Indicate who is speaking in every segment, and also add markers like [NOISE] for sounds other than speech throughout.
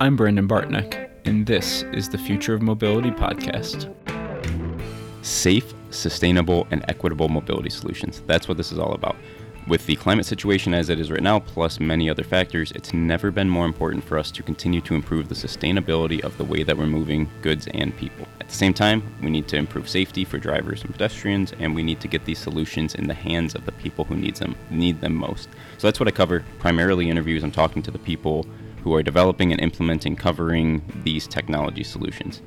Speaker 1: I'm Brandon Bartneck, and this is the Future of Mobility podcast.
Speaker 2: Safe, sustainable, and equitable mobility solutions. That's what this is all about. With the climate situation as it is right now, plus many other factors, it's never been more important for us to continue to improve the sustainability of the way that we're moving goods and people. At the same time, we need to improve safety for drivers and pedestrians, and we need to get these solutions in the hands of the people who needs them need them most. So that's what I cover. Primarily interviews. I'm talking to the people who are developing and implementing covering these technology solutions.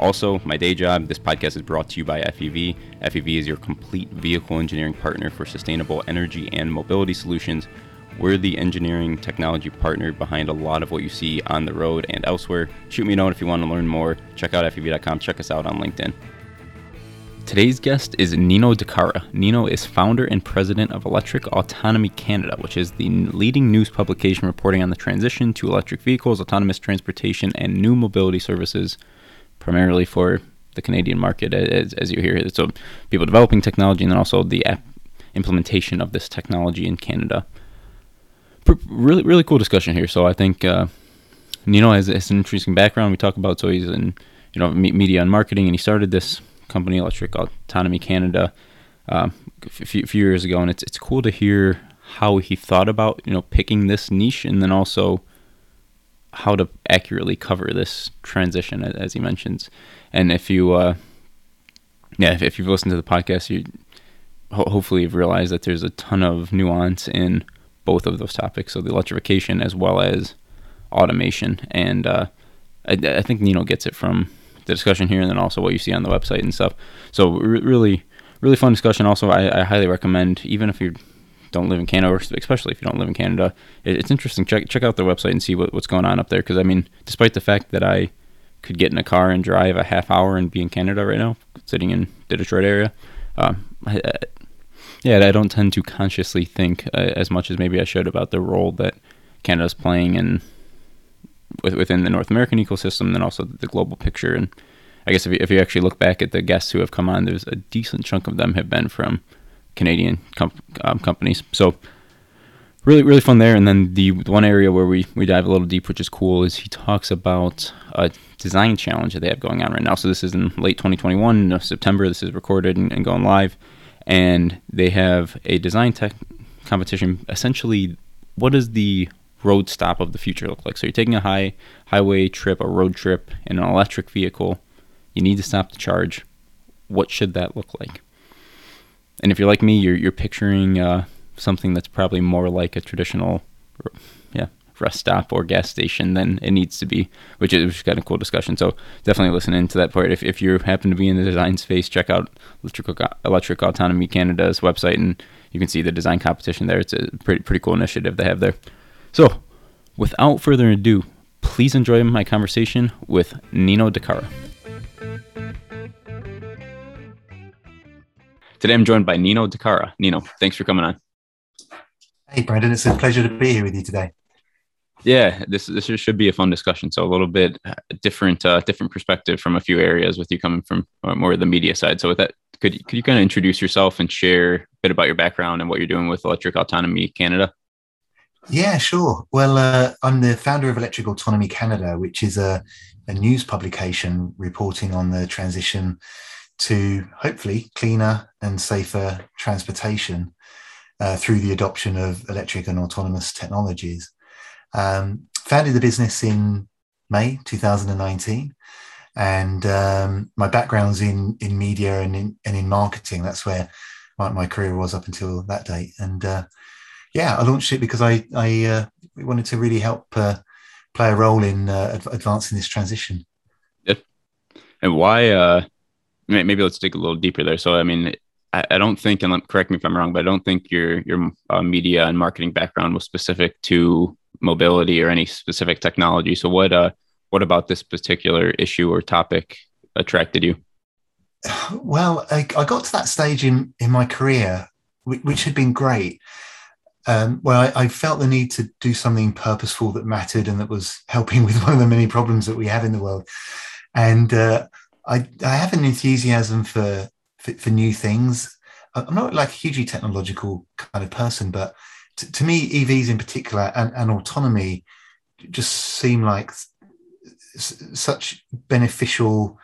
Speaker 2: Also, my day job, this podcast is brought to you by FEV. FEV is your complete vehicle engineering partner for sustainable energy and mobility solutions. We're the engineering technology partner behind a lot of what you see on the road and elsewhere. Shoot me a note if you want to learn more. Check out FEV.com. Check us out on LinkedIn. Today's guest is Nino Di Cara. Nino is founder and president of Electric Autonomy Canada, which is the leading news publication reporting on the transition to electric vehicles, autonomous transportation, and new mobility services primarily for the Canadian market, as, as you hear. So, people developing technology and then also the implementation of this technology in Canada. really, really cool discussion here. So, I think uh, Nino has, has, an interesting background. We talk about so he's in you know media and marketing, and he started this company, Electric Autonomy Canada, um, a few, few years ago. And it's it's cool to hear how he thought about you know picking this niche, and then also how to accurately cover this transition, as he mentions. And if you, uh, yeah, if, if, you've listened to the podcast, you ho- hopefully you've realized that there's a ton of nuance in both of those topics. So the electrification as well as automation, and uh, I, I, think Nino gets it from the discussion here, and then also what you see on the website and stuff. So re- really, really fun discussion. Also, I, I highly recommend, even if you're don't live in Canada, or especially if you don't live in Canada, it's interesting. Check check out their website and see what, what's going on up there. Because I mean, despite the fact that I could get in a car and drive a half hour and be in Canada right now, sitting in the Detroit area, um, I, I, yeah, I don't tend to consciously think uh, as much as maybe I should about the role that Canada's playing in within the North American ecosystem, and then also the global picture. And I guess if you, if you actually look back at the guests who have come on, there's a decent chunk of them have been from Canadian com- um, companies. So really, really fun there. And then the one area where we, we dive a little deep, which is cool, is he talks about a design challenge that they have going on right now. So this is in late 2021, September. This is recorded and, and going live. And they have a design tech competition. Essentially, what is the road stop of the future look like? So you're taking a high highway trip, a road trip in an electric vehicle. You need to stop to charge. What should that look like? And if you're like me, you're you're picturing uh, something that's probably more like a traditional, yeah, rest stop or gas station than it needs to be, which is, which is kind of cool discussion. So definitely listen into that part. If, if you happen to be in the design space, check out Electric, Electric Autonomy Canada's website and you can see the design competition there. It's a pretty, pretty cool initiative they have there. So without further ado, please enjoy my conversation with Nino Di Cara. Today I'm joined by Nino Di Cara. Nino, thanks for coming on.
Speaker 3: Hey, Brandon, it's a pleasure to be here with you today.
Speaker 2: Yeah, this this should be a fun discussion. So a little bit uh, different, uh, different perspective from a few areas with you coming from uh, more of the media side. So with that, could could you kind of introduce yourself and share a bit about your background and what you're doing with Electric Autonomy Canada?
Speaker 3: Yeah, sure. Well, uh, I'm the founder of Electric Autonomy Canada, which is a, a news publication reporting on the transition to hopefully cleaner and safer transportation uh, through the adoption of electric and autonomous technologies. Um, founded the business in May 2019, and um, my background's in in media and in and in marketing. That's where my, my career was up until that date. And uh, yeah, I launched it because I I uh, wanted to really help uh, play a role in uh, advancing this transition.
Speaker 2: Yeah. And why uh, maybe let's dig a little deeper there. So, I mean, I, I don't think, and correct me if I'm wrong, but I don't think your your uh, media and marketing background was specific to mobility or any specific technology. So, what uh, what about this particular issue or topic attracted you?
Speaker 3: Well, I, I got to that stage in in my career, which, which had been great. Um, well, I, I, felt the need to do something purposeful that mattered and that was helping [LAUGHS] with one of the many problems that we have in the world. And uh, I, I have an enthusiasm for, for, for new things. I'm not like a hugely technological kind of person, but to, to me, EVs in particular and, and autonomy just seem like s- such beneficial,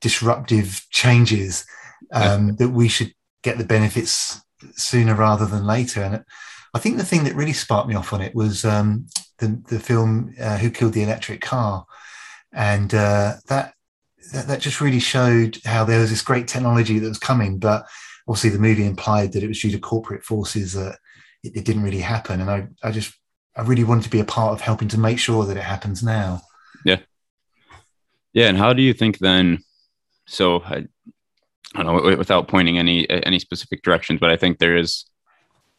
Speaker 3: disruptive changes um, that we should get the benefits sooner rather than later. And I think the thing that really sparked me off on it was um, the the film uh, Who Killed the Electric Car, and uh, that, that that just really showed how there was this great technology that was coming, but obviously the movie implied that it was due to corporate forces that it, it didn't really happen. And I I just I really wanted to be a part of helping to make sure that it happens now.
Speaker 2: Yeah. Yeah, and how do you think then? So I, I don't know without pointing any any specific directions, but I think there is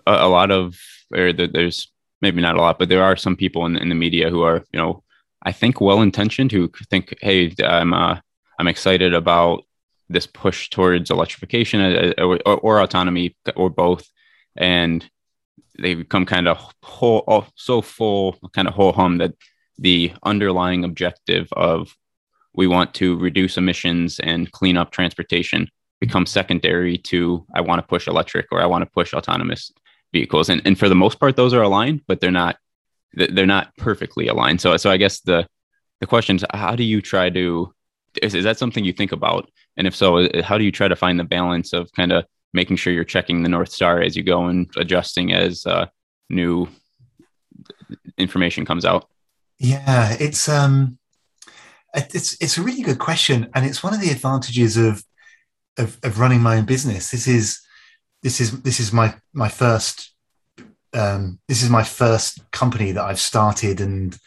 Speaker 2: a, a lot of or there's maybe not a lot, but there are some people in, in the media who are you know I think well intentioned who think, hey, I'm uh, I'm excited about this push towards electrification uh, uh, or, or, or autonomy or both, and they become kind of whole, oh, so full, kind of whole hum that the underlying objective of we want to reduce emissions and clean up transportation becomes secondary to I want to push electric or I want to push autonomous vehicles. And, and for the most part, those are aligned, but they're not they're not perfectly aligned. So so I guess the the question is how do you try to is, is that something you think about? And if so, how do you try to find the balance of kind of making sure you're checking the north star as you go and adjusting as uh, new information comes out?
Speaker 3: Yeah, it's um, it's it's a really good question, and it's one of the advantages of of, of running my own business. This is this is this is my my first um, this is my first company that I've started and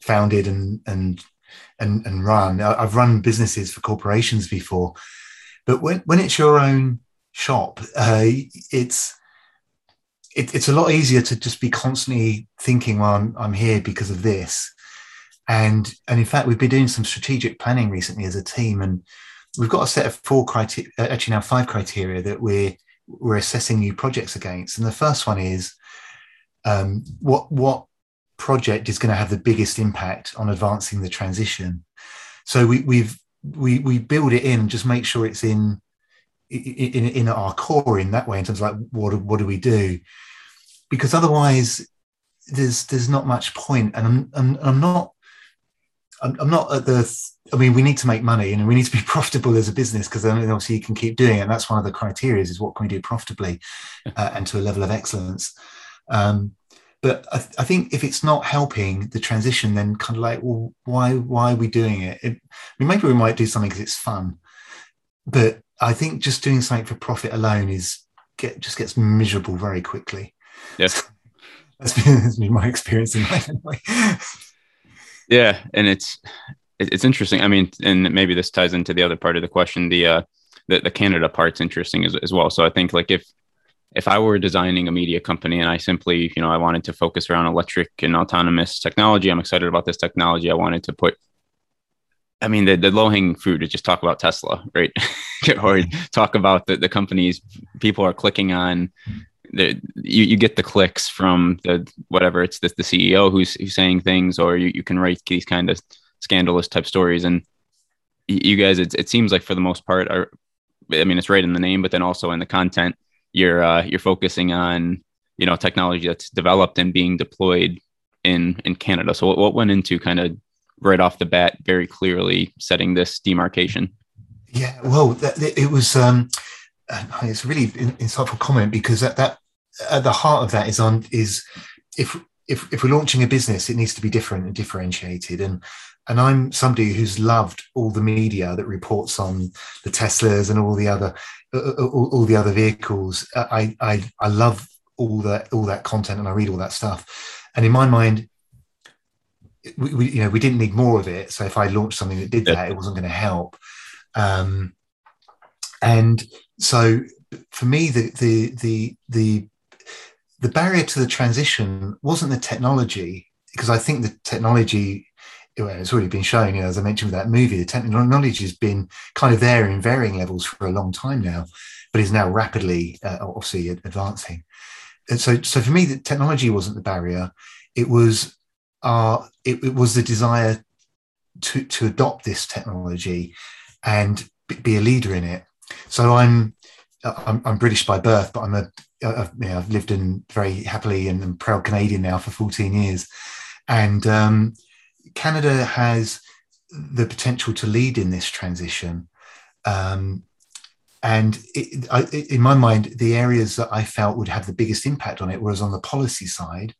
Speaker 3: founded and and and, and run. I've run businesses for corporations before, but when when it's your own shop, uh, it's it, it's a lot easier to just be constantly thinking, well, I'm, I'm here because of this. And, and in fact, we've been doing some strategic planning recently as a team, and we've got a set of four criteria, uh, actually now five criteria that we're we're assessing new projects against. And the first one is um, what what project is going to have the biggest impact on advancing the transition. So we we've we we build it in and just make sure it's in in, in our core in that way in terms of like what what do we do because otherwise there's there's not much point and i'm i'm, I'm not I'm, I'm, not at the i mean we need to make money and we need to be [LAUGHS] profitable as a business because then obviously you can keep doing it and that's one of the criteria is what can we do profitably [LAUGHS] uh, and to a level of excellence um, but I, I, think if it's not helping the transition then kind of like well why why are we doing it, it I mean, maybe we might do something because it's fun but I think just doing something for profit alone is get just gets miserable very quickly.
Speaker 2: Yes. [LAUGHS]
Speaker 3: that's, been, that's been my experience in life anyway.
Speaker 2: yeah, and it's it's interesting. I mean, and maybe this ties into the other part of the question. The uh, the, the Canada part's interesting as, as well. So I think like if if I were designing a media company and I simply, you know, I wanted to focus around electric and autonomous technology, I'm excited about this technology. I wanted to put I mean, the, the low hanging fruit is just talk about Tesla, right? [LAUGHS] or talk about the, the companies people are clicking on. The, you, you get the clicks from the whatever it's the, the CEO who's, who's saying things, or you, you can write these kind of scandalous type stories. And you guys, it, it seems like for the most part, are I mean, it's right in the name, but then also in the content, you're uh, you're focusing on you know technology that's developed and being deployed in in Canada. So what, what went into kind of right off the bat very clearly setting this demarcation.
Speaker 3: Yeah, well, it was um, it's a really insightful comment because that, that at the heart of that is on is if if if we're launching a business, it needs to be different and differentiated. And and I'm somebody who's loved all the media that reports on the Teslas and all the other uh, uh all, all the other vehicles. I I I love all that all that content and I read all that stuff. And in my mind, we, we, you know we didn't need more of it so if i launched something that did yeah. that it wasn't going to help um, and so for me the the the the the barrier to the transition wasn't the technology because i think the technology it's already been shown you know as i mentioned with that movie the technology has been kind of there in varying levels for a long time now but is now rapidly uh, obviously advancing. And so so for me the technology wasn't the barrier. It was uh, it, it, was the desire to to adopt this technology and be a leader in it. So I'm I'm, I'm British by birth, but I'm a I've, you know, I've lived in very happily and, and, proud Canadian now for 14 years, and um, Canada has the potential to lead in this transition. Um, and it, I, in my mind, the areas that I felt would have the biggest impact on it was on the policy side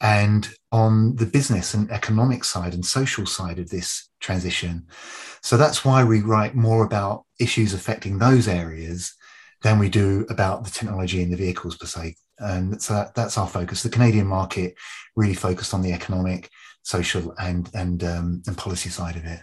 Speaker 3: and on the business and economic side and social side of this transition. So that's why we write more about issues affecting those areas than we do about the technology in the vehicles per se. And so that, that's our focus. The Canadian market really focused on the economic, social, and and um, and policy side of it.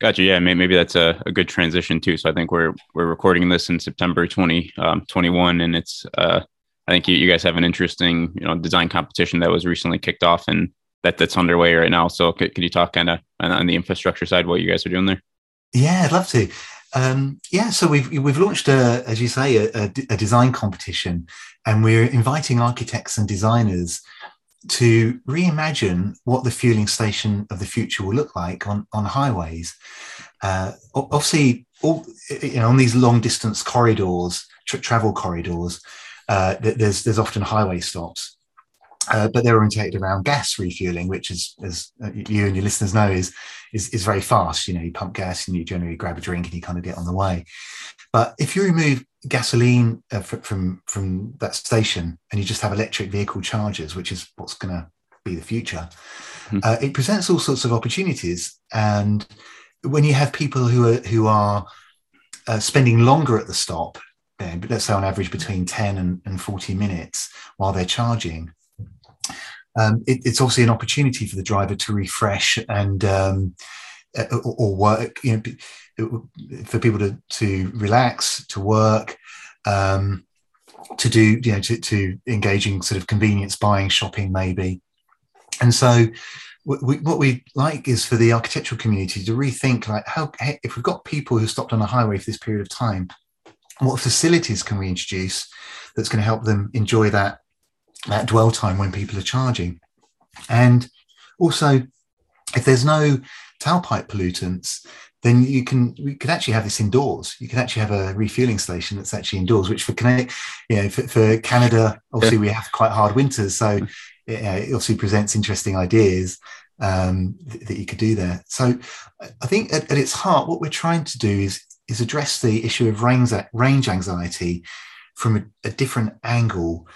Speaker 2: Gotcha. Yeah, maybe that's a, a, good transition too. So I think we're we're recording this in September 2021, um, and it's uh, I think you, you guys have an interesting you know design competition that was recently kicked off and that that's underway right now. So could, could you talk kind of on, on, the infrastructure side what you guys are doing there?
Speaker 3: Yeah, I'd love to. Um, yeah, so we've we've launched a, as you say, a, a, a design competition, and we're inviting architects and designers to reimagine what the fueling station of the future will look like on, on highways. Uh, obviously, all, you know, on these long distance corridors, tra- travel corridors, uh, there's there's often highway stops, uh, but they're orientated around gas refueling, which is, as uh, you and your listeners know, is, is is very fast. You know, you pump gas and you generally grab a drink and you kind of get on the way. But if you remove gasoline uh, from from that station and you just have electric vehicle chargers, which is what's going to be the future, mm-hmm. uh, it presents all sorts of opportunities. And when you have people who are who are uh, spending longer at the stop, let's say on average between ten and, and forty minutes while they're charging. Um, it, it's obviously an opportunity for the driver to refresh and um, or, or work. You know, for people to to relax, to work, um, to do you know to, to engaging sort of convenience buying, shopping maybe, and so. We, what we like is for the architectural community to rethink like how if we've got people who stopped on a highway for this period of time what facilities can we introduce that's going to help them enjoy that that dwell time when people are charging and also if there's no tailpipe pollutants then you can we could actually have this indoors. You can actually have a refueling station that's actually indoors, which for Canada, you know, for, for Canada, obviously yeah. we have quite hard winters, so it, it obviously presents interesting ideas um, th- that you could do there. So I think at, at, its heart, what we're trying to do is is address the issue of range range anxiety from a, a different angle,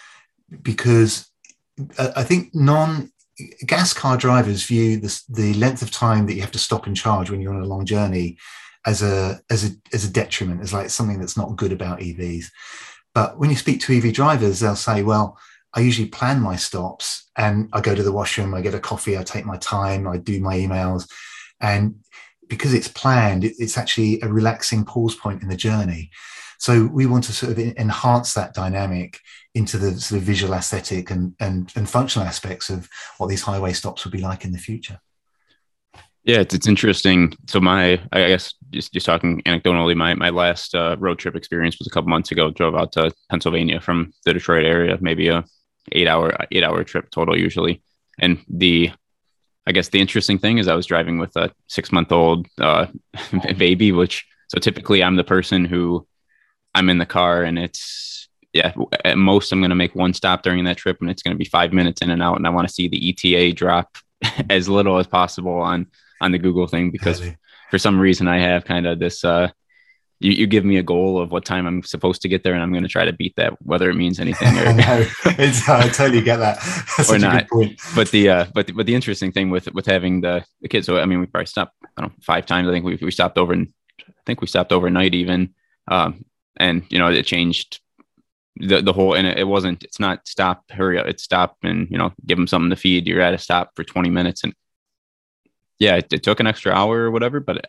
Speaker 3: because uh, I think non gas car drivers view this, the length of time that you have to stop and charge when you're on a long journey as a as a as a detriment, as like something that's not good about EVs. But when you speak to EV drivers, they'll say, "Well, I usually plan my stops, and I go to the washroom, I get a coffee, I take my time, I do my emails, and because it's planned, it's actually a relaxing pause point in the journey." So we want to sort of enhance that dynamic into the sort of visual aesthetic and, and, and functional aspects of what these highway stops would be like in the future.
Speaker 2: Yeah, it's, it's interesting. So my, I guess, just, just talking anecdotally, my my last uh, road trip experience was a couple months ago. Drove out to Pennsylvania from the Detroit area, maybe a eight hour eight hour trip total usually. And the, I guess the interesting thing is I was driving with a six month old uh, [LAUGHS] baby, which so typically I'm the person who I'm in the car and it's yeah, at most I'm going to make one stop during that trip and it's going to be 5 minutes in and out and I want to see the ETA drop [LAUGHS] as little as possible on on the Google thing because for some reason I have kind of this uh you, you give me a goal of what time I'm supposed to get there, and I'm going to try to beat that, whether it means anything or [LAUGHS]
Speaker 3: no, [LAUGHS] it's, I totally get that.
Speaker 2: That's or not. But the uh, but the, but the interesting thing with with having the the kids, so I mean, we probably stopped I don't know five times. I think we we stopped over, and I think we stopped overnight even. Um, and you know it changed the the whole and it, it, wasn't it's not stop hurry up it's stop and you know give them something to feed. You're at a stop for 20 minutes and yeah it, it took an extra hour or whatever but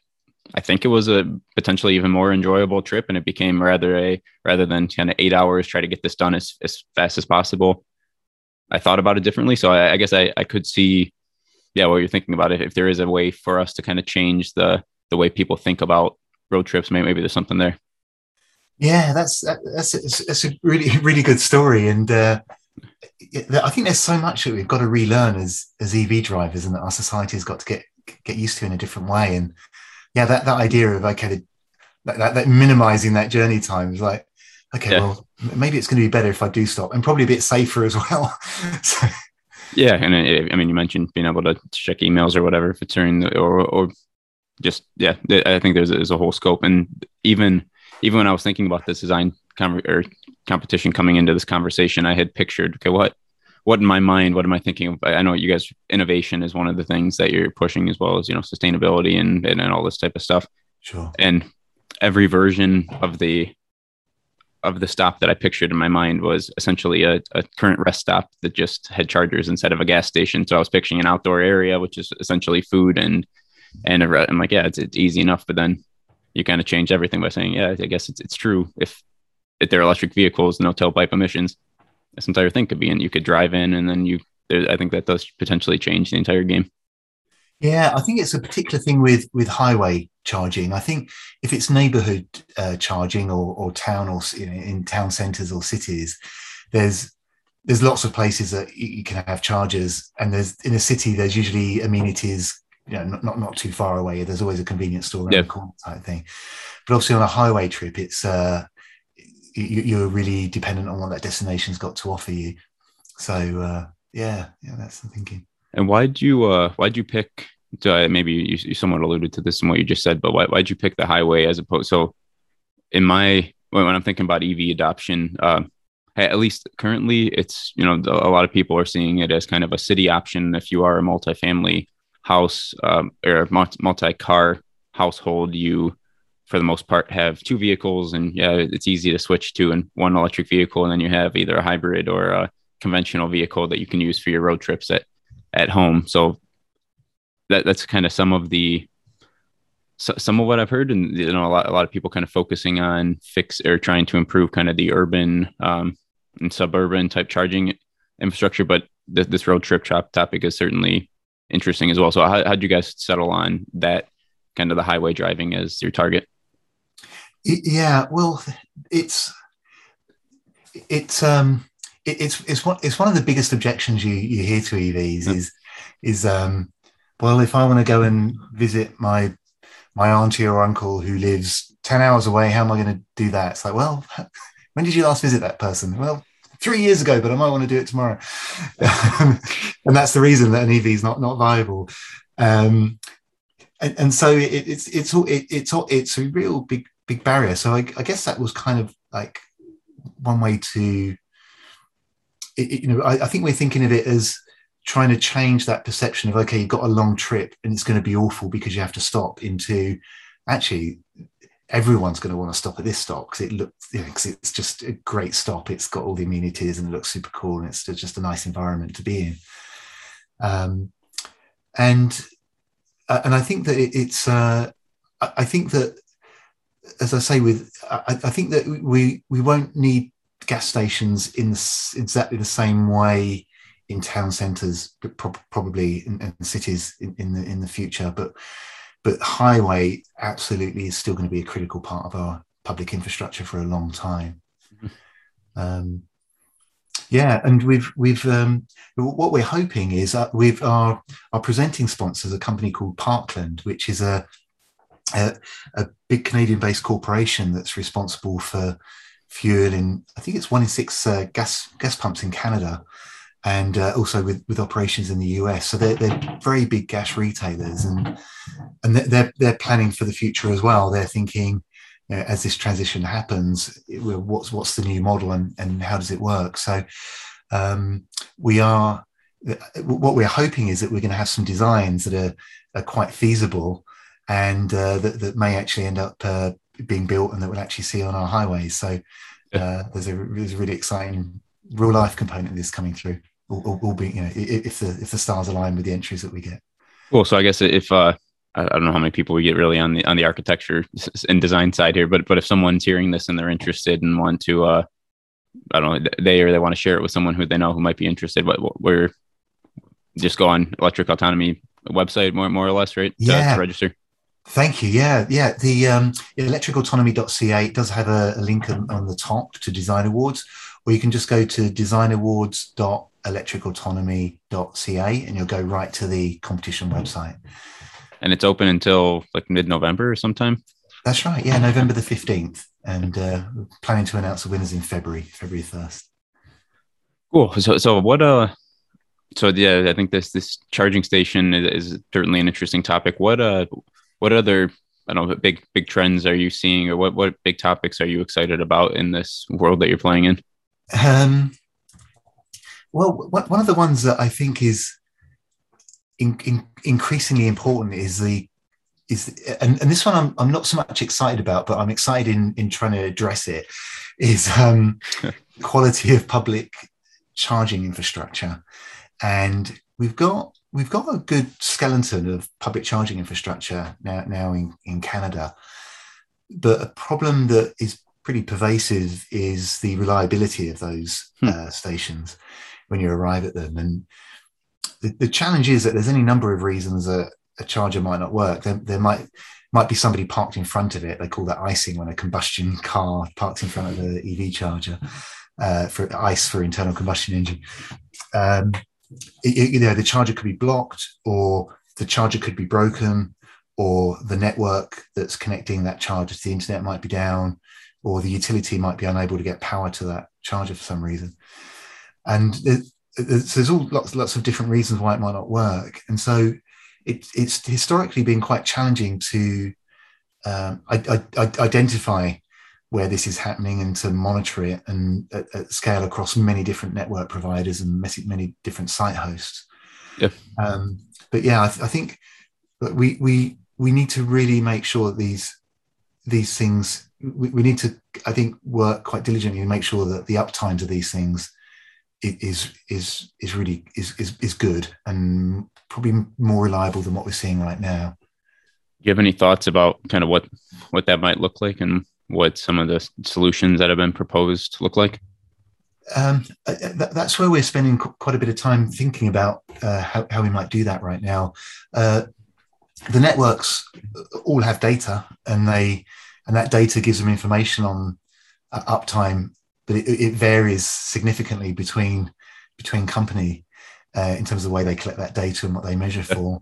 Speaker 2: I think it was a potentially even more enjoyable trip and it became rather a rather than kind of eight hours try to get this done as, as fast as possible. I thought about it differently. So I, I guess I, I could see yeah what you're thinking about. It if there is a way for us to kind of change the the way people think about road trips maybe, maybe there's something there
Speaker 3: yeah, that's that's that's a really [LAUGHS] really good story, and uh, I think there's so much that we've got to relearn as as EV drivers, and that our society has got to get get used to in a different way. And yeah, that that idea of okay, that, that, that minimizing that journey time is like okay, yeah. well maybe it's going to be better if I do stop, and probably a bit safer as [LAUGHS] well. so.
Speaker 2: Yeah, and it, I mean, you mentioned being able to check emails or whatever if it's during the or or just yeah, I think there's there's a whole scope, and even even when I was thinking about this design com- or competition coming into this conversation, I had pictured okay, what what in my mind, what am I thinking of? I know you guys innovation is one of the things that you're pushing as well as you know sustainability and and, and all this type of stuff.
Speaker 3: Sure.
Speaker 2: And every version of the of the stop that I pictured in my mind was essentially a, a, current rest stop that just had chargers instead of a gas station. So I was picturing an outdoor area, which is essentially food and and I'm like, yeah, it's, it's easy enough. But then you kind of change everything by saying, yeah, I guess it's it's true. If if they're electric vehicles, no tailpipe emissions, this entire thing could be in. You could drive in, and then you. I think that does potentially change the entire game.
Speaker 3: Yeah, I think it's a particular thing with with highway charging. I think if it's neighborhood uh, charging or, or town or you know, in town centers or cities, there's there's lots of places that you can have chargers, and there's in a city there's usually amenities. You know, not, not, not too far away. There's always a convenience store around yeah. the corner type thing. But obviously on a highway trip, it's uh, you, are really dependent on what that destination's got to offer you. So uh, yeah, yeah, that's the thinking.
Speaker 2: And why'd you uh, why'd you pick uh, maybe you, you somewhat alluded to this in what you just said, but why, why'd you pick the highway as opposed? So, in my when I'm thinking about EV adoption, uh, at least currently, it's you know a lot of people are seeing it as kind of a city option if you are a multifamily house um, or multi-car household. You, for the most part, have two vehicles, and yeah, it's easy to switch to and one electric vehicle, and then you have either a hybrid or a conventional vehicle that you can use for your road trips at at home. So that that's kind of some of the some of what I've heard, and you know, a lot a lot of people kind of focusing on fix or trying to improve kind of the urban um, and suburban type charging infrastructure. But th- this road trip chop topic is certainly interesting as well. So how how'd you guys settle on that kind of the highway driving as your target?
Speaker 3: Yeah, well, it's it's um it's it's one it's one of the biggest objections you you hear to EVs is is um well, if I want to go and visit my my auntie or uncle who lives 10 hours away, how am I going to do that? It's like, well, [LAUGHS] when did you last visit that person? Well, three years ago, but I might want to do it tomorrow. and that's the reason that an EV is not, not viable. Um, and, and, so it, it's, it's, it, it's, all, it's a real big, big barrier. So I, I guess that was kind of like one way to, it, you know, I, I think we're thinking of it as, trying to change that perception of okay you've got a long trip and it's going to be awful because you have to stop into actually everyone's going to want to stop at this stop because it looks you know, cause it's just a great stop it's got all the amenities and it looks super cool and it's just a nice environment to be in um, and uh, and i think that it, it's uh, i think that as i say with I, I, think that we we won't need gas stations in exactly the same way in town centres, but pro- probably in, in, cities in, in the in the future. But but highway absolutely is still going to be a critical part of our public infrastructure for a long time. Mm-hmm. Um, yeah, and we've we've um, what we're hoping is uh, we've our our presenting sponsors a company called Parkland, which is a a, a big Canadian-based corporation that's responsible for fuel in I think it's one in six uh, gas gas pumps in Canada, and uh, also with, with operations in the US. So they're, they're very big gas retailers, and and they're they're planning for the future as well. They're thinking you know, as this transition happens, what's what's the new model and and how does it work? So um, we are what we're hoping is that we're going to have some designs that are, are quite feasible and uh, that, that may actually end up uh, being built and that we'll actually see on our highways. So uh, there's, a, there's a really exciting real life component of this coming through will, will be you know if the if the stars align with the entries that we get.
Speaker 2: Cool. So I guess if uh, I don't know how many people we get really on the on the architecture and design side here, but but if someone's hearing this and they're interested and want to, uh, I don't know, they or they want to share it with someone who they know who might be interested, what, we're just go on electric autonomy website more more or less, right?
Speaker 3: Yeah.
Speaker 2: To, register.
Speaker 3: Thank you. Yeah, yeah. The um, electricautonomy.ca does have a, a link on, on, the top to Design Awards, or you can just go to designawards.com electricautonomy.ca and you'll go right to the competition website.
Speaker 2: And it's open until like mid November or sometime?
Speaker 3: That's right. Yeah, November the 15th. And uh, planning to announce the winners in February, February 1st.
Speaker 2: Cool. So, so what, uh, so yeah, I think this, this charging station is, is certainly an interesting topic. What, uh, what other I don't know big big trends are you seeing, or what what big topics are you excited about in this world that you're playing in? Um,
Speaker 3: well, one of the ones that I think is in, in, increasingly important is the is and, and this one I'm, I'm not so much excited about, but I'm excited in in trying to address it. Is um, [LAUGHS] quality of public charging infrastructure, and we've got we've got a good skeleton of public charging infrastructure now, now in, in Canada. But a problem that is pretty pervasive is the reliability of those hmm. uh, stations when you arrive at them. And the, the, challenge is that there's any number of reasons that a charger might not work. There, there might might be somebody parked in front of it. They call that icing when a combustion car parks in front of the EV charger uh, for ice for internal combustion engine. Um, it, you know the charger could be blocked or the charger could be broken or the network that's connecting that charger to the internet might be down or the utility might be unable to get power to that charger for some reason and there's all lots lots of different reasons why it might not work and so it, it's historically been quite challenging to um, I, I, identify where this is happening and to monitor it and at, at scale across many different network providers and many different site hosts.
Speaker 2: Yeah. Um,
Speaker 3: but yeah, I, th- I, think we we we need to really make sure that these these things we, we, need to I think work quite diligently and make sure that the uptimes of these things is is is really is is, is good and probably more reliable than what we're seeing right now.
Speaker 2: Do you have any thoughts about kind of what what that might look like and what some of the solutions that have been proposed look like?
Speaker 3: Um, uh, uh, that's where we're spending quite a bit of time thinking about uh, how, how, we might do that right now. Uh, the networks all have data, and they and that data gives them information on uh, uptime, but it, it, varies significantly between between company uh, in terms of the way they collect that data and what they measure for.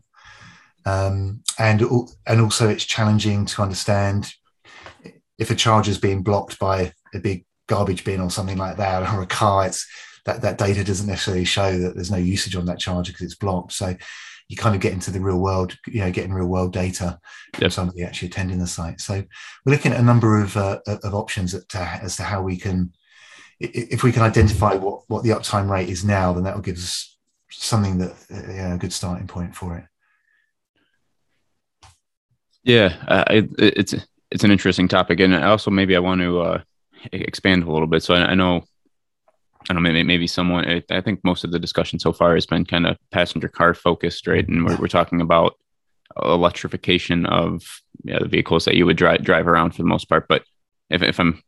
Speaker 3: Um, and and also, it's challenging to understand if a charger is being blocked by a big garbage bin or something like that, or a car, it's that that data doesn't necessarily show that there's no usage on that charger because it's blocked. So you kind of get into the real world, you know, getting real world data yep. from somebody actually attending the site. So we're looking at a number of uh, of options to, as to how we can, if we can identify what what the uptime rate is now, then that will give us something that know, a good starting point for it.
Speaker 2: Yeah, uh, it, it's it's an interesting topic, and also maybe I want to uh, expand a little bit. So I, I know, I don't know, maybe, maybe someone. I think most of the discussion so far has been kind of passenger car focused, right? And we're, we're talking about electrification of yeah, the vehicles that you would drive drive around for the most part. But if, if I'm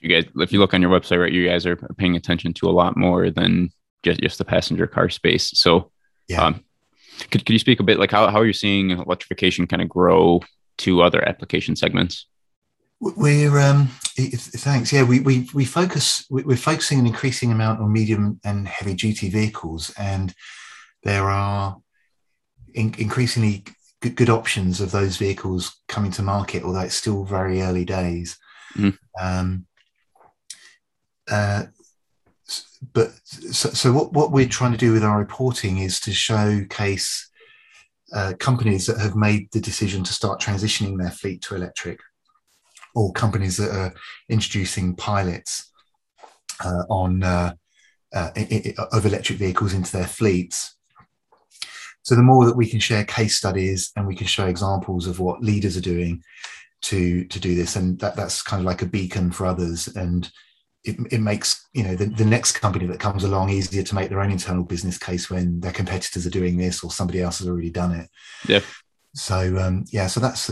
Speaker 2: you guys if you look on your website, right, you guys are paying attention to a lot more than just just the passenger car space. So, yeah. Um, could, could you speak a bit like how, how are you seeing electrification kind of grow to other application segments?
Speaker 3: We're um, thanks. Yeah, we we we focus. We're focusing an increasing amount on medium and heavy duty vehicles, and there are in, increasingly good, good, options of those vehicles coming to market. Although it's still very early days. Mm. Um, uh, but so, so what, what we're trying to do with our reporting is to showcase uh, companies that have made the decision to start transitioning their fleet to electric, or companies that are introducing pilots uh, on uh, uh of electric vehicles into their fleets. So the more that we can share case studies and we can show examples of what leaders are doing to to do this, and that, that's kind of like a beacon for others and it, it makes you know the, the next company that comes along easier to make their own internal business case when their competitors are doing this or somebody else has already done it.
Speaker 2: Yeah.
Speaker 3: So um, yeah, so that's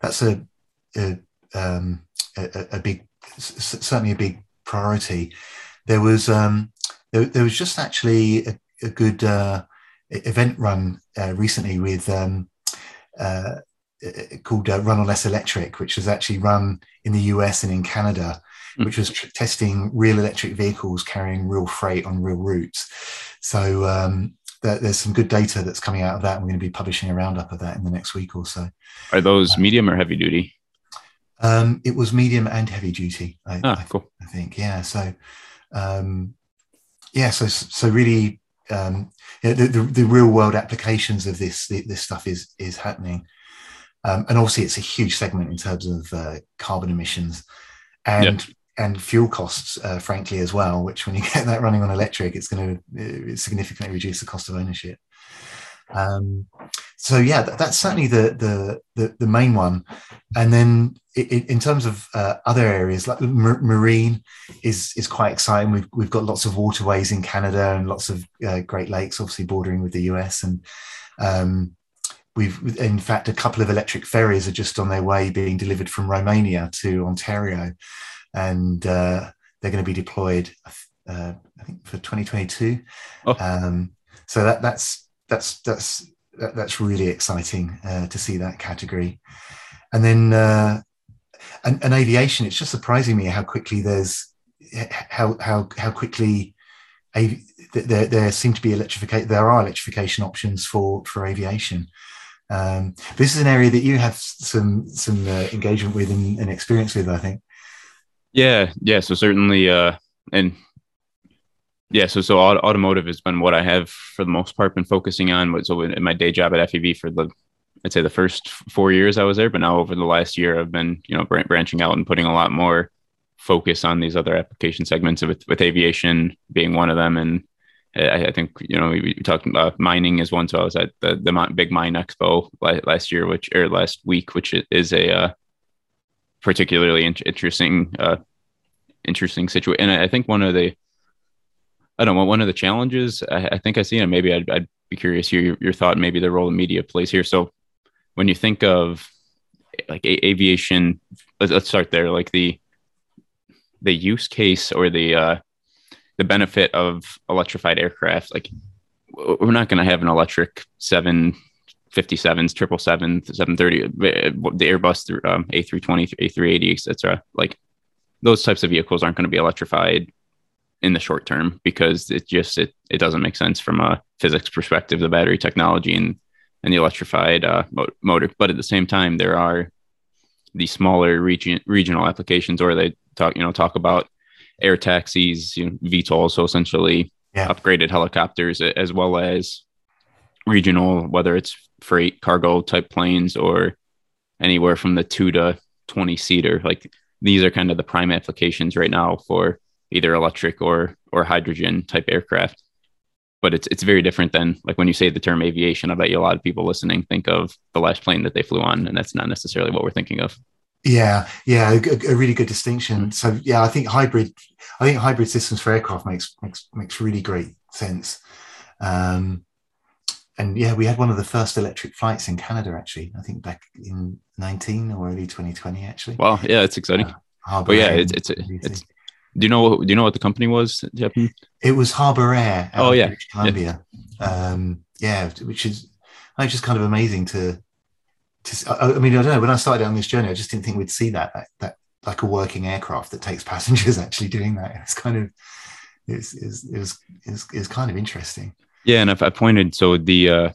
Speaker 3: that's a a, um, a, a big certainly a big priority. There was um, there, there was just actually a, a good uh, event run uh, recently with um, uh, called uh, Run on Less Electric, which was actually run in the US and in Canada mm. which was tr- testing real electric vehicles carrying real freight on real routes. So um, there, there's some good data that's coming out of that. And we're going to be publishing a roundup of that in the next week or so.
Speaker 2: Are those um, medium or heavy duty?
Speaker 3: Um, it was medium and heavy duty.
Speaker 2: I, ah, I, cool.
Speaker 3: I think, yeah. So, um, yeah. So, so really, um, the, the, the, real world applications of this this stuff is is happening. Um, and obviously, it's a huge segment in terms of uh, carbon emissions and and fuel costs, uh, frankly, as well. Which, when you [LAUGHS] get that running on electric, it's going to significantly reduce the cost of ownership. Um, so yeah, that, that's certainly the, the, the the main one. And then it, in terms of uh, other areas, like marine is is quite exciting. We've we've got lots of waterways in Canada and lots of uh, Great Lakes, obviously bordering with the US, and um, we've in fact a couple of electric ferries are just on their way being delivered from Romania to Ontario, and uh, they're going to be deployed, uh, I think, for 2022. Oh. Um, so that that's that's that's that, that's really exciting uh, to see that category. And then uh, and, and aviation, it's just surprising me how quickly there's how how how quickly there, there seem to be electrification. There are electrification options for for aviation. Um, this is an area that you have some some uh, engagement with and, and, experience with, I think.
Speaker 2: Yeah, yeah. So certainly, uh, and yeah, so so automotive has been what I have for the most part been focusing on. So in my day job at FEV for the I'd say the first four years I was there, but now over the last year I've been you know branching out and putting a lot more focus on these other application segments with with aviation being one of them and I, I think you know we, we, talked about mining as one. So I was at the the big mine expo last year, which or last week, which is a uh, particularly in- interesting uh, interesting situation. And I think one of the I don't know. One of the challenges I, I think I see, and maybe I'd, I'd be curious here your, your thought, maybe the role of media plays here. So when you think of like a- aviation, let's, let's start there. Like the the use case or the uh, the benefit of electrified aircraft. Like we're not going to have an electric seven 57s, triple seven, 730, the Airbus, um, A320, A380, etc. Like those types of vehicles aren't going to be electrified in the short term because it just it, it doesn't make sense from a physics perspective the battery technology and and the electrified uh, motor but at the same time there are the smaller region regional applications or they talk you know talk about air taxis you know VTOL so essentially yeah. upgraded helicopters as well as regional whether it's freight cargo type planes or anywhere from the 2 to 20 seater like these are kind of the prime applications right now for either electric or or hydrogen type aircraft. But it's it's very different than like when you say the term aviation. I bet you a lot of people listening think of the last plane that they flew on, and that's not necessarily what we're thinking of.
Speaker 3: Yeah, yeah, a, a, really good distinction. So yeah, I think hybrid, I think hybrid systems for aircraft makes makes makes really great sense. Um, and yeah, we had one of the first electric flights in Canada actually. I think back in 19 or early 2020 actually.
Speaker 2: Wow, yeah, it's exciting. Uh, but yeah, it's it's it's do you know what do you know what the company was? Japan?
Speaker 3: It was Harbour Air. oh yeah, British Columbia. Yeah. Um, yeah, which is I just kind of amazing to. I, mean, I don't know. When I started on this journey, I just didn't think we'd see that, that that like a working aircraft that takes [LAUGHS] passengers actually doing that. It's kind of it's it's it was it's, it's kind of interesting.
Speaker 2: Yeah, and if I pointed so the uh,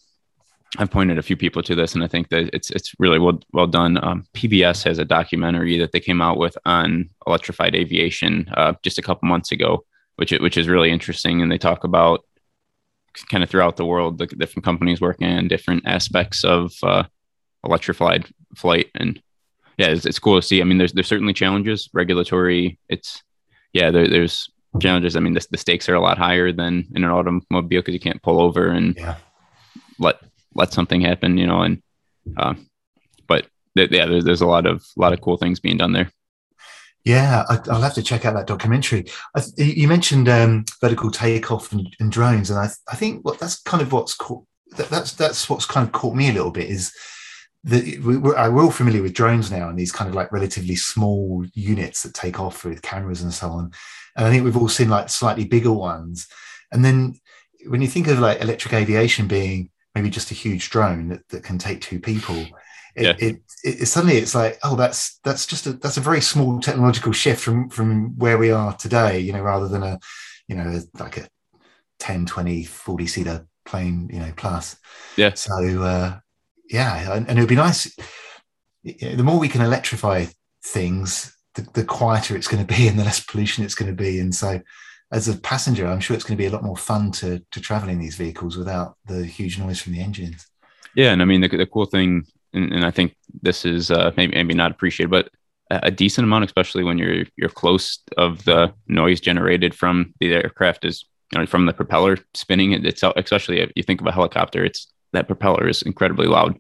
Speaker 2: I've pointed a few people to this, and I think that it's it's really well well done. Um, PBS has a documentary that they came out with on electrified aviation uh, just a couple months ago, which which is really interesting, and they talk about kind of throughout the world the different companies working on different aspects of uh, electrified flight, and yeah, it's, it's cool to see. I mean, there's there's certainly challenges, regulatory. It's yeah, there, there's challenges. I mean, the, the stakes are a lot higher than in an automobile because you can't pull over and yeah. let let something happen, you know, and uh, but th- yeah, there's, there's a lot of a lot of cool things being done there.
Speaker 3: Yeah, I, will have to check out that documentary. Th- you mentioned um, vertical takeoff and, and, drones, and I, th- I think what that's kind of what's caught that, that's that's what's kind of caught me a little bit is that we, we're, we're all familiar with drones now and these kind of like relatively small units that take off with cameras and so on. And I think we've all seen like slightly bigger ones. And then when you think of like electric aviation being maybe just a huge drone that, that can take two people it, yeah. it, it, it, suddenly it's like oh that's that's just a that's a very small technological shift from from where we are today you know rather than a you know like a 10 20 40 seater plane you know plus
Speaker 2: yeah
Speaker 3: so uh yeah and, and it would be nice the more we can electrify things the, the quieter it's going to be [LAUGHS] and the less pollution it's going to be and so as a passenger, I'm sure it's going to be a lot more fun to to travel in these vehicles without the huge noise from the engines.
Speaker 2: Yeah, and I mean the, the cool thing and, and I think this is uh, maybe maybe not appreciated, but a decent amount, especially when you're you're close of the noise generated from the aircraft is you know, from the propeller spinning it itself. Especially if you think of a helicopter, it's that propeller is incredibly loud.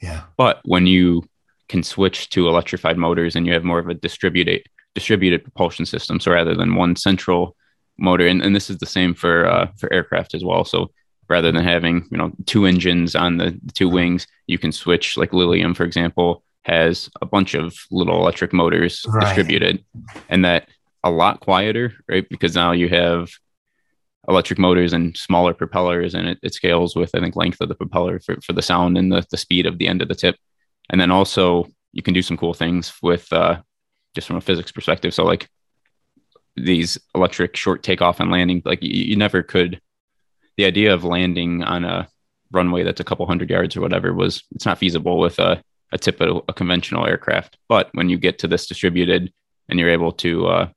Speaker 3: Yeah.
Speaker 2: But when you can switch to electrified motors and you have more of a distributed distributed propulsion system, so rather than one central motor, and, and this is the same for uh, for aircraft as well. So rather than having you know two engines on the, two wings, you can switch like Lilium, for example has a bunch of little electric motors right. distributed and that a lot quieter, right? Because now you have electric motors and smaller propellers and it, it scales with, I think, length of the propeller for, for the sound and the, the speed of the end of the tip. And then also you can do some cool things with uh, just from a physics perspective. So like these electric short takeoff and landing, like you, you never could, the idea of landing on a runway that's a couple hundred yards or whatever was, it's not feasible with a a of a conventional aircraft. But when you get to this distributed and you're able to uh,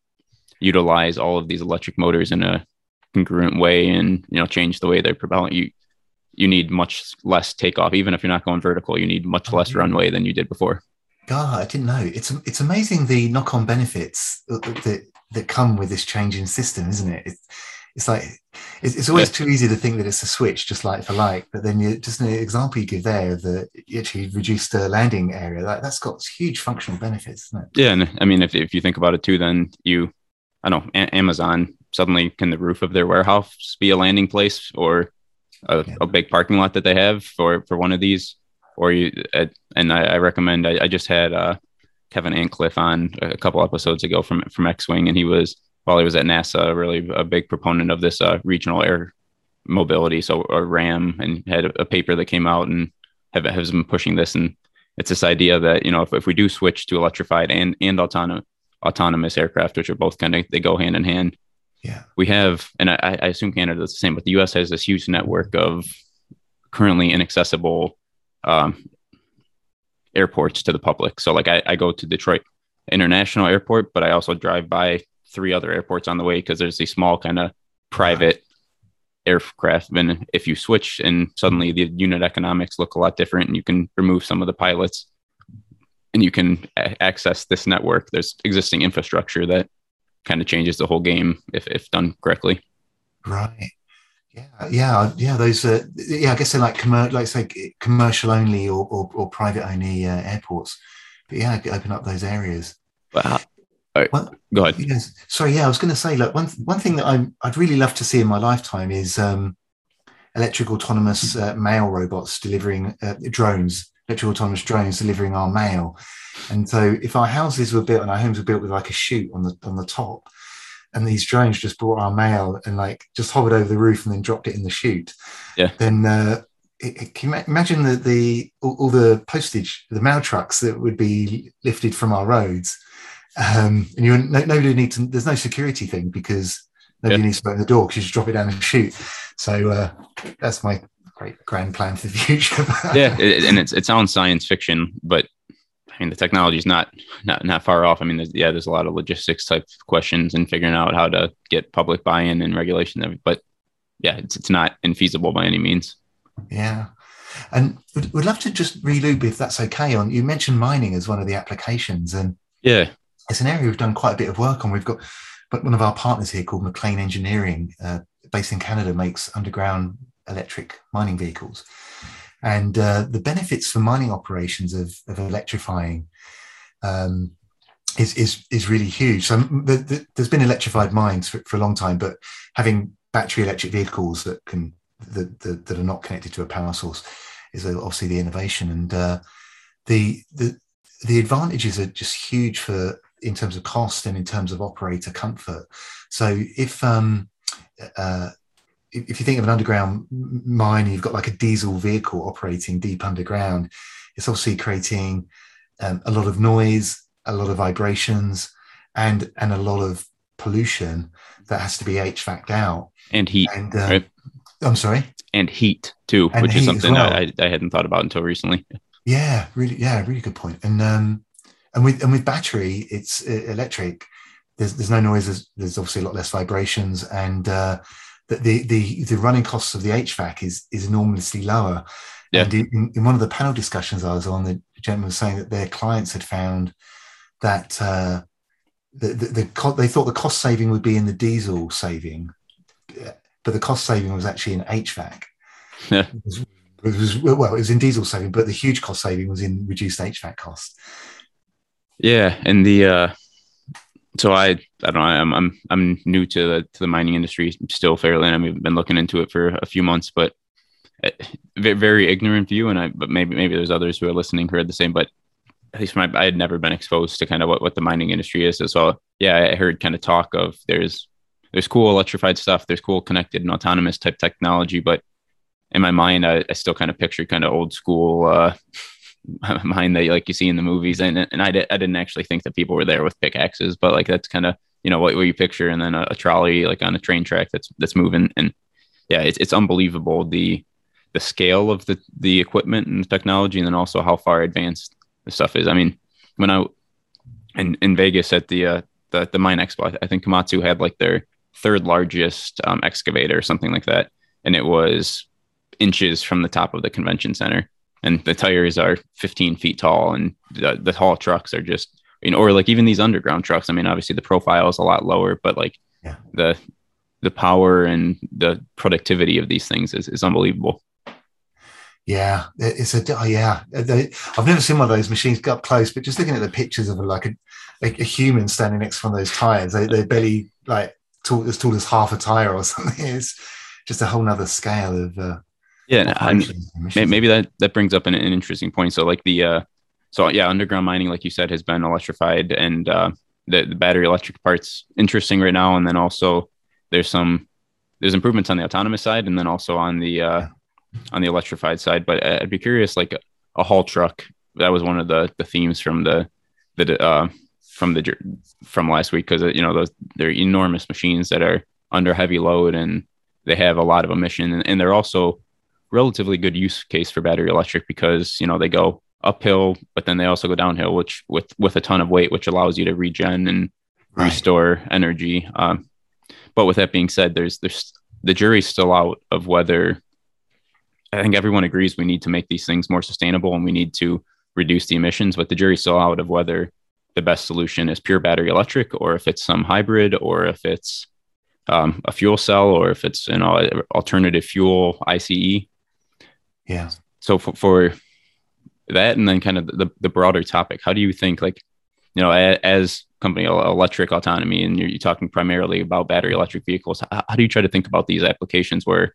Speaker 2: utilize all of these electric motors in a congruent way and you know change the way they're propelling you you need much less takeoff even if you're not going vertical you need much less mm-hmm. runway than you did before
Speaker 3: god i didn't know it's it's amazing the knock-on benefits that that come with this change in system isn't it it's, it's like it's, it's always yeah. too easy to think that it's a switch, just like for like. But then you just an example you give there of the actually reduced the landing area. That that's got huge functional benefits, isn't it?
Speaker 2: Yeah, and I mean, if if you think about it too, then you, I don't know, a- Amazon suddenly can the roof of their warehouse be a landing place or a, yeah. a big parking lot that they have for for one of these, or you. Uh, and I, I recommend. I, I just had uh, Kevin Antcliff on a couple episodes ago from from Xwing, and he was while he was at NASA, really a big proponent of this uh, regional air mobility, so or RAM, and had a, a paper that came out and have, has been pushing this. And it's this idea that you know if, if we do switch to electrified and and autonomous autonomous aircraft, which are both kind of they go hand in hand.
Speaker 3: Yeah,
Speaker 2: we have, and I, I assume Canada is the same, but the U.S. has this huge network of currently inaccessible um, airports to the public. So like I, I go to Detroit International Airport, but I also drive by three other airports on the way because there's these small kind of private aircraft. And if you switch and suddenly the unit economics look a lot different and you can remove some of the pilots and you can a- access this network, there's existing infrastructure that kind of changes the whole game if, if done correctly.
Speaker 3: Right. Yeah, yeah, yeah. Those, uh, yeah. I guess they're like commer- like say commercial only or or, or private only uh, airports. But yeah, open up those areas.
Speaker 2: Wow. Right. Well, Go ahead.
Speaker 3: Yes. Sorry. Yeah, I was going to say, look, one one thing that I'm I'd really love to see in my lifetime is um, electric autonomous uh, mail robots delivering uh, drones, electric autonomous drones delivering our mail. And so, if our houses were built and our homes were built with like a chute on the on the top, and these drones just brought our mail and like just hovered over the roof and then dropped it in the chute,
Speaker 2: yeah,
Speaker 3: then uh, it, it, can you imagine the, the all, all, the postage, the mail trucks that would be lifted from our roads um, and you no, nobody needs to, there's no security thing because nobody yeah. needs to open the door because you just drop it down and shoot. So uh, that's my great grand plan for the future. [LAUGHS]
Speaker 2: yeah, it, and it's it sounds science fiction, but I mean the technology is not not not far off. I mean, there's, yeah, there's a lot of logistics type questions and figuring out how to get public buy-in and regulation. But yeah, it's it's not infeasible by any means.
Speaker 3: Yeah. And would, would love to just reloop if that's okay on you mentioned mining as one of the applications and
Speaker 2: yeah
Speaker 3: it's an area we've done quite a bit of work on. We've got but one of our partners here called MacLean Engineering, uh, based in Canada, makes underground electric mining vehicles. And uh, the benefits for mining operations of, of electrifying um, is, is, is really huge. So the, the, there's been electrified mines for, for a long time, but having battery electric vehicles that can that, that are not connected to a power source is obviously the innovation. And uh, the, the the advantages are just huge for in terms of cost and in terms of operator comfort. So if um, uh, if you think of an underground mine, you've got like a diesel vehicle operating deep underground. It's obviously creating um, a lot of noise, a lot of vibrations, and and a lot of pollution that has to be HVAC'd out
Speaker 2: and heat.
Speaker 3: And uh, right? I'm sorry,
Speaker 2: and heat too, and which heat is something well. I, I hadn't thought about until recently. [LAUGHS]
Speaker 3: Yeah, really, yeah, really good point. And um, and with and with battery, it's electric. There's there's no noise. There's, there's obviously a lot less vibrations, and uh, the, the the the running costs of the HVAC is is enormously lower.
Speaker 2: Yeah.
Speaker 3: And in, in, one of the panel discussions I was on, the gentleman was saying that their clients had found that uh, the, the, the they thought the cost saving would be in the diesel saving, but the cost saving was actually in HVAC.
Speaker 2: Yeah.
Speaker 3: It was, it was, well, it was in diesel saving, but the huge cost saving was in reduced HVAC costs.
Speaker 2: Yeah, and the uh, so I I don't know I'm I'm I'm new to the to the mining industry still fairly. and I've been looking into it for a few months, but uh, very ignorant view, and I but maybe maybe there's others who are listening who are the same, but at least my, I had never been exposed to kind of what, what the mining industry is. So yeah, I heard kind of talk of there's there's cool electrified stuff, there's cool connected and autonomous type technology, but in my mind, I, I still kind of picture kind of old school uh, [LAUGHS] mine that like you see in the movies, and and I, I didn't actually think that people were there with pickaxes, but like that's kind of you know what, what you picture, and then a, a, trolley like on a train track that's that's moving, and yeah, it's it's unbelievable the the scale of the the equipment and the technology, and then also how far advanced the stuff is. I mean, when I in in Vegas at the uh, the the mine expo, I think Komatsu had like their third largest um, excavator or something like that, and it was inches from the top of the convention center, and the tires are 15 feet tall, and the the tall trucks are just you know, or like even these underground trucks. I mean, obviously the profile is a lot lower, but like yeah. the the power and the productivity of these things is, is unbelievable.
Speaker 3: Yeah, it's a oh, yeah. I've never seen one of those machines up close, but just looking at the pictures of like a, a, a human standing next to one of those tires, they, they're barely like tall, as tall as half a tire or [LAUGHS] something. It's just a whole nother scale of. Uh,
Speaker 2: yeah, maybe that that brings up an, an, interesting point. So like the uh, so yeah, underground mining, like you said, has been electrified, and uh, the, the battery electric parts interesting right now, and then also there's some there's improvements on the autonomous side, and then also on the uh, on the electrified side. But I'd be curious, like a haul truck. That was one of the the themes from the the uh, from the from last week because you know those they're enormous machines that are under heavy load and they have a lot of emission and, and they're also relatively good use case for battery electric because you know they go uphill but then they also go downhill which with with a ton of weight which allows you to regen and right. restore energy um, but with that being said there's there's the jury's still out of whether I think everyone agrees we need to make these things more sustainable and we need to reduce the emissions, but the jury's still out of whether the best solution is pure battery electric or if it's some hybrid or if it's um, a fuel cell or if it's an alternative fuel ICE.
Speaker 3: Yeah.
Speaker 2: So for, for that and then kind of the, the broader topic, how do you think like you know as, company electric autonomy and you're, you're, talking primarily about battery electric vehicles, how, how do you try to think about these applications where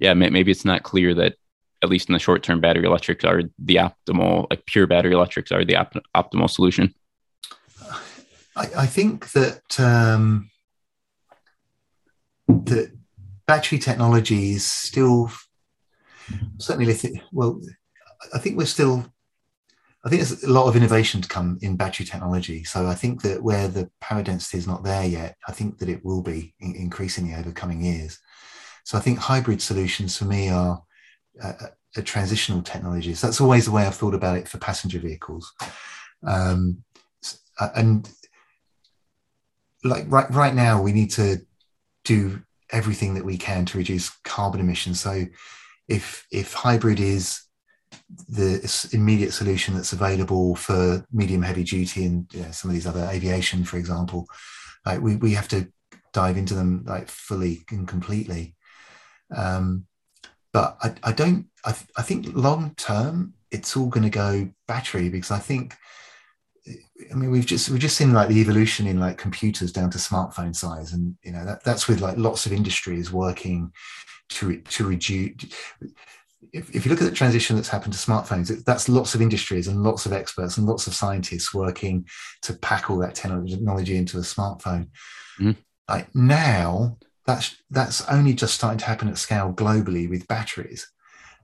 Speaker 2: yeah, maybe it's not clear that at least in the short term, battery electrics are the optimal, like pure battery electrics are the op- optimal solution.
Speaker 3: I, I think that um, that battery technology is still certainly lithium well. I think we're still. I think there's a lot of innovation to come in battery technology. So I think that where the power density is not there yet, I think that it will be in, increasingly over coming years. So I think hybrid solutions for me are a transitional technologies. That's always the way I've thought about it for passenger vehicles. Um, and like right right now, we need to do everything that we can to reduce carbon emissions. So if if hybrid is the immediate solution that's available for medium heavy duty and you know, some of these other aviation, for example, like we, we have to dive into them like fully and completely. Um, but I, I don't. I, th- I think long term, it's all going to go battery because I think. I mean, we've just we've just seen like the evolution in like computers down to smartphone size, and you know that, that's with like lots of industries working to to reduce. If, if you look at the transition that's happened to smartphones, that's lots of industries and lots of experts and lots of scientists working to pack all that technology into a smartphone. Mm-hmm. Like now, that's that's only just starting to happen at scale globally with batteries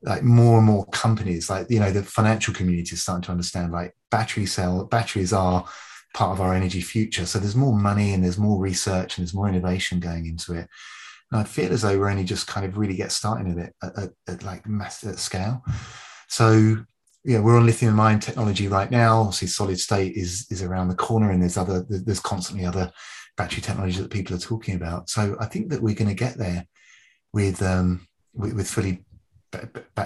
Speaker 3: like more and more companies like you know the financial community is starting to understand like battery cell batteries are part of our energy future so there's more money and there's more research and there's more innovation going into it and i feel as though we're only just kind of really get starting at it at, at, at like mass at scale so yeah we're on lithium ion technology right now obviously solid state is is around the corner and there's other there's constantly other battery technology that people are talking about. So I think that we're going to get there with um, with, with, fully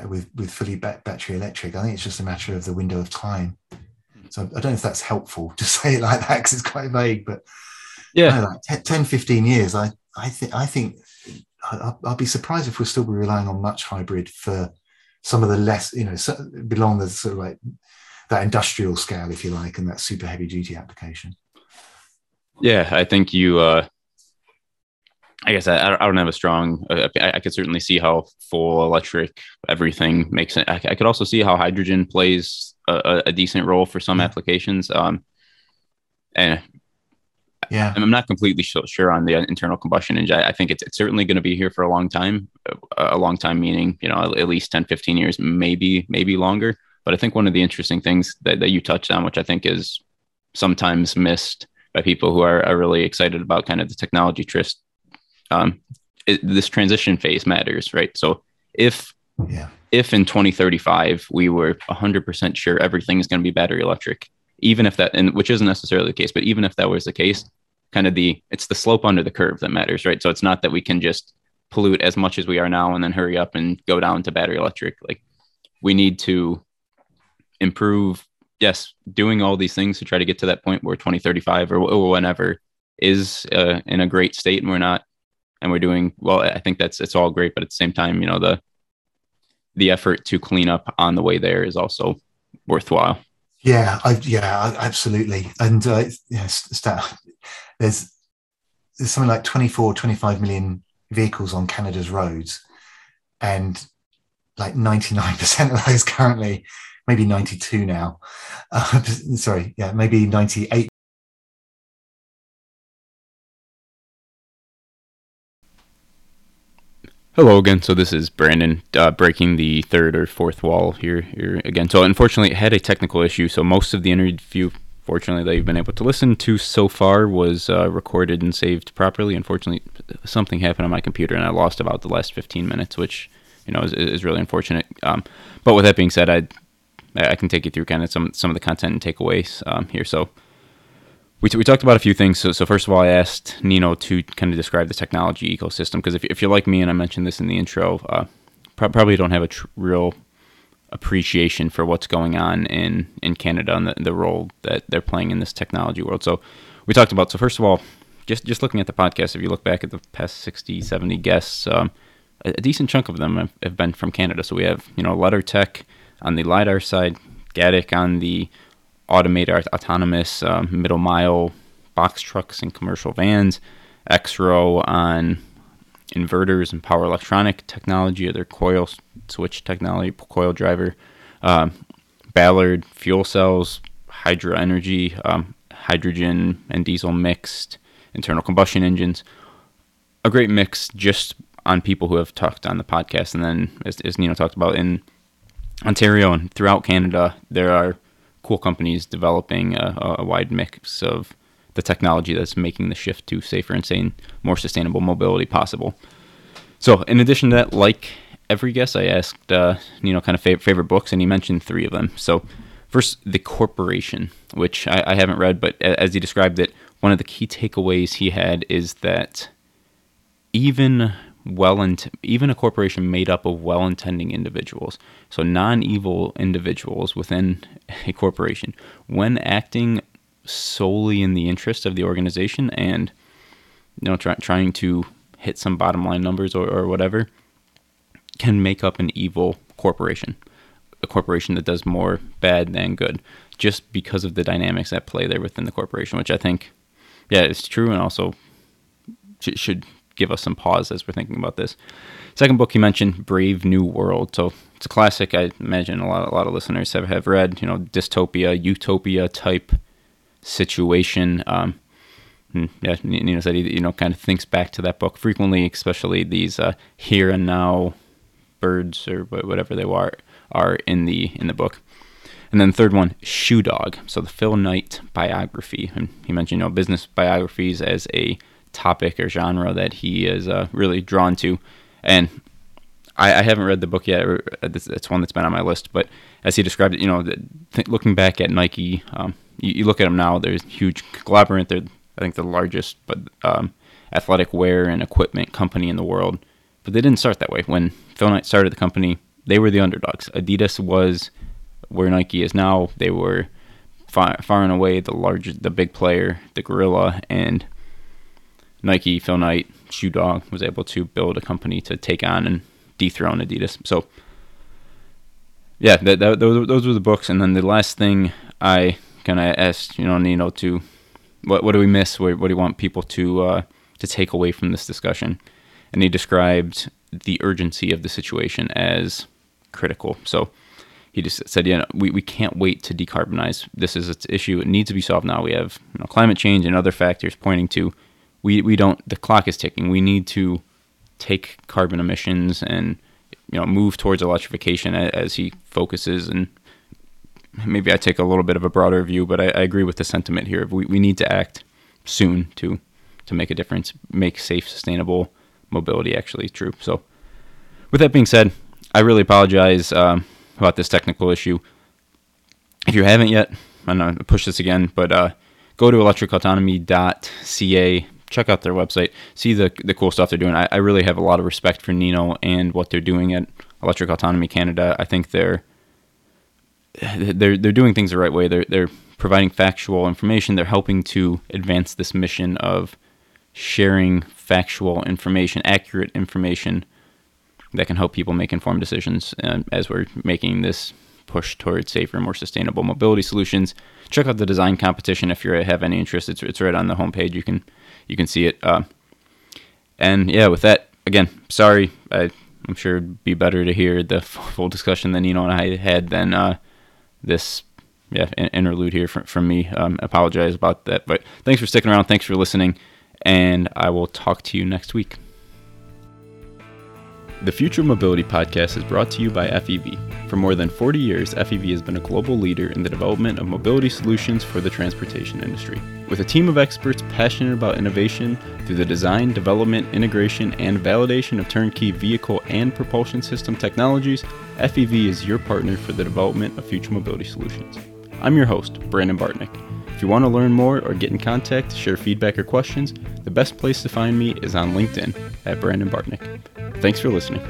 Speaker 3: with with fully battery electric. I think it's just a matter of the window of time. So I don't know if that's helpful [LAUGHS] to say it like that because it's quite vague, but yeah, know, like 10, 15 years. I I think I think I'll, I'll, be surprised if we'll still be relying on much hybrid for some of the less, you know, belong the sort of like that industrial scale, if you like, and that super heavy duty application.
Speaker 4: Yeah, I think you. uh I guess I, I don't have a strong. Uh, I, I, could certainly see how full electric everything makes sense. I, I could also see how hydrogen plays a, a decent role for some applications. Um, and
Speaker 3: yeah,
Speaker 4: I'm not completely sure on the internal combustion engine. I think it's, it's certainly going to be here for a long time. A long time meaning, you know, at least 10, 15 years, maybe maybe longer. But I think one of the interesting things that, that you touched on, which I think is sometimes missed by people who are, are really excited about kind of the technology trist, um, it, this transition phase matters, right? So if
Speaker 3: yeah.
Speaker 4: if in 2035 we were 100% sure everything is going to be battery electric, even if that, and which isn't necessarily the case, but even if that was the case, kind of the it's the slope under the curve that matters, right? So it's not that we can just pollute as much as we are now and then hurry up and go down to battery electric. Like we need to improve. Yes, doing all these things to try to get to that point where 2035 or, or whenever is uh, in a great state, and we're not, and we're doing well. I think that's it's all great, but at the same time, you know the the effort to clean up on the way there is also worthwhile.
Speaker 3: Yeah, I, yeah, absolutely. And uh, yes, there's there's something like 24, 25 million vehicles on Canada's roads, and like 99% [LAUGHS] of those currently, maybe 92 now. Uh, [LAUGHS] sorry, yeah, maybe 98
Speaker 2: Hello again. So this is Brandon uh, breaking the third or fourth wall here, here again. So unfortunately, it had a technical issue. So most of the interview, fortunately, that you've been able to listen to so far was uh, recorded and saved properly. Unfortunately, something happened on my computer and I lost about the last 15 minutes, which you know is, is really unfortunate. Um, but with that being said, I I can take you through kind of some some of the content and takeaways um, here. So we, t- we talked about a few things. So, so first of all, I asked Nino to kind of describe the technology ecosystem because if, if you're like me and I mentioned this in the intro, uh, pro- probably don't have a tr- real appreciation for what's going on in, in Canada and the, the role that they're playing in this technology world. So we talked about, so first of all, just, just looking at the podcast, if you look back at the past 60, 70 guests, um, a, a, decent chunk of them have, have, been from Canada. So we have, you know, LeddarTech on the LiDAR side, Gatik on the automated autonomous uh, middle mile box trucks and commercial vans, Exro on inverters and power electronic technology or their coil switch technology, coil driver, um, Ballard fuel cells, Hydra Energy, um, hydrogen and diesel mixed, internal combustion engines. A great mix just on people who have talked on the podcast. And then, as, as Nino talked about, in Ontario and throughout Canada, there are cool companies developing a, a wide mix of the technology that's making the shift to safer and sane, more sustainable mobility possible. So, in addition to that, like every guest, I asked, uh, you know, kind of fav- favorite books, and he mentioned three of them. So, first, The Corporation, which I, I haven't read, but as he described it, one of the key takeaways he had is that even well int- even a corporation made up of well-intending individuals so non-evil individuals within a corporation when acting solely in the interest of the organization and you know try- trying to hit some bottom line numbers or, or whatever can make up an evil corporation a corporation that does more bad than good just because of the dynamics at play there within the corporation which i think yeah it's true and also should give us some pause as we're thinking about this. Second book you mentioned, Brave New World. So it's a classic. I imagine a lot, a lot of listeners have, have read. You know, dystopia, utopia type situation. Um, yeah, Nino said he, you know, kind of thinks back to that book frequently, especially these uh, here and now birds or whatever they are are in the in the book. And then the third one, Shoe Dog. So the Phil Knight biography. And he mentioned, you know, business biographies as a topic or genre that he is uh, really drawn to. And I, I, haven't read the book yet. It's, it's, one that's been on my list. But as he described it, you know, th- looking back at Nike, um, you, you, look at them now. There's huge conglomerate. They're I think the largest, but um, athletic wear and equipment company in the world. But they didn't start that way. When Phil Knight started the company, they were the underdogs. Adidas was where Nike is now. They were far, far and away the largest, the big player, the gorilla, and Nike, Phil Knight, Shoe Dog was able to build a company to take on and dethrone Adidas. So, yeah, that, that, those, those were the books. And then the last thing I kind of asked, you know, Nino to, what, what do we miss? What, what do you want people to, uh, to take away from this discussion? And he described the urgency of the situation as critical. So he just said, yeah, we, we can't wait to decarbonize. This is an issue. It needs to be solved now. We have you know, climate change and other factors pointing to we, we don't, the clock is ticking. We need to take carbon emissions and, you know, move towards electrification as, as he focuses. And maybe I take a little bit of a broader view, but I, I agree with the sentiment here. We, we need to act soon to, to make a difference, make safe, sustainable mobility actually true. So with that being said, I really apologize um, about this technical issue. If you haven't yet, I'm going to push this again, but uh, go to electricautonomy.ca, check out their website, see the, the cool stuff they're doing. I, I really have a lot of respect for Nino and what they're doing at Electric Autonomy Canada. I think they're they're they're doing things the right way. They're they're providing factual information. They're helping to advance this mission of sharing factual information, accurate information that can help people make informed decisions uh, as we're making this push towards safer, more sustainable mobility solutions. Check out the design competition if you have any interest. It's, it's right on the homepage. You can you can see it. Uh, and yeah, with that, again, sorry. I, am sure it'd be better to hear the [LAUGHS] full discussion than Nino and I had than uh, this yeah interlude here from, from me. Um, apologize about that, but thanks for sticking around. Thanks for listening, and I will talk to you next week. The Future Mobility Podcast is brought to you by FEV. For more than 40 years, FEV has been a global leader in the development of mobility solutions for the transportation industry. With a team of experts passionate about innovation through the design, development, integration, and validation of turnkey vehicle and propulsion system technologies, FEV is your partner for the development of future mobility solutions. I'm your host, Brandon Bartneck. If you want to learn more or get in contact, share feedback or questions, the best place to find me is on LinkedIn at Brandon Bartneck. Thanks for listening.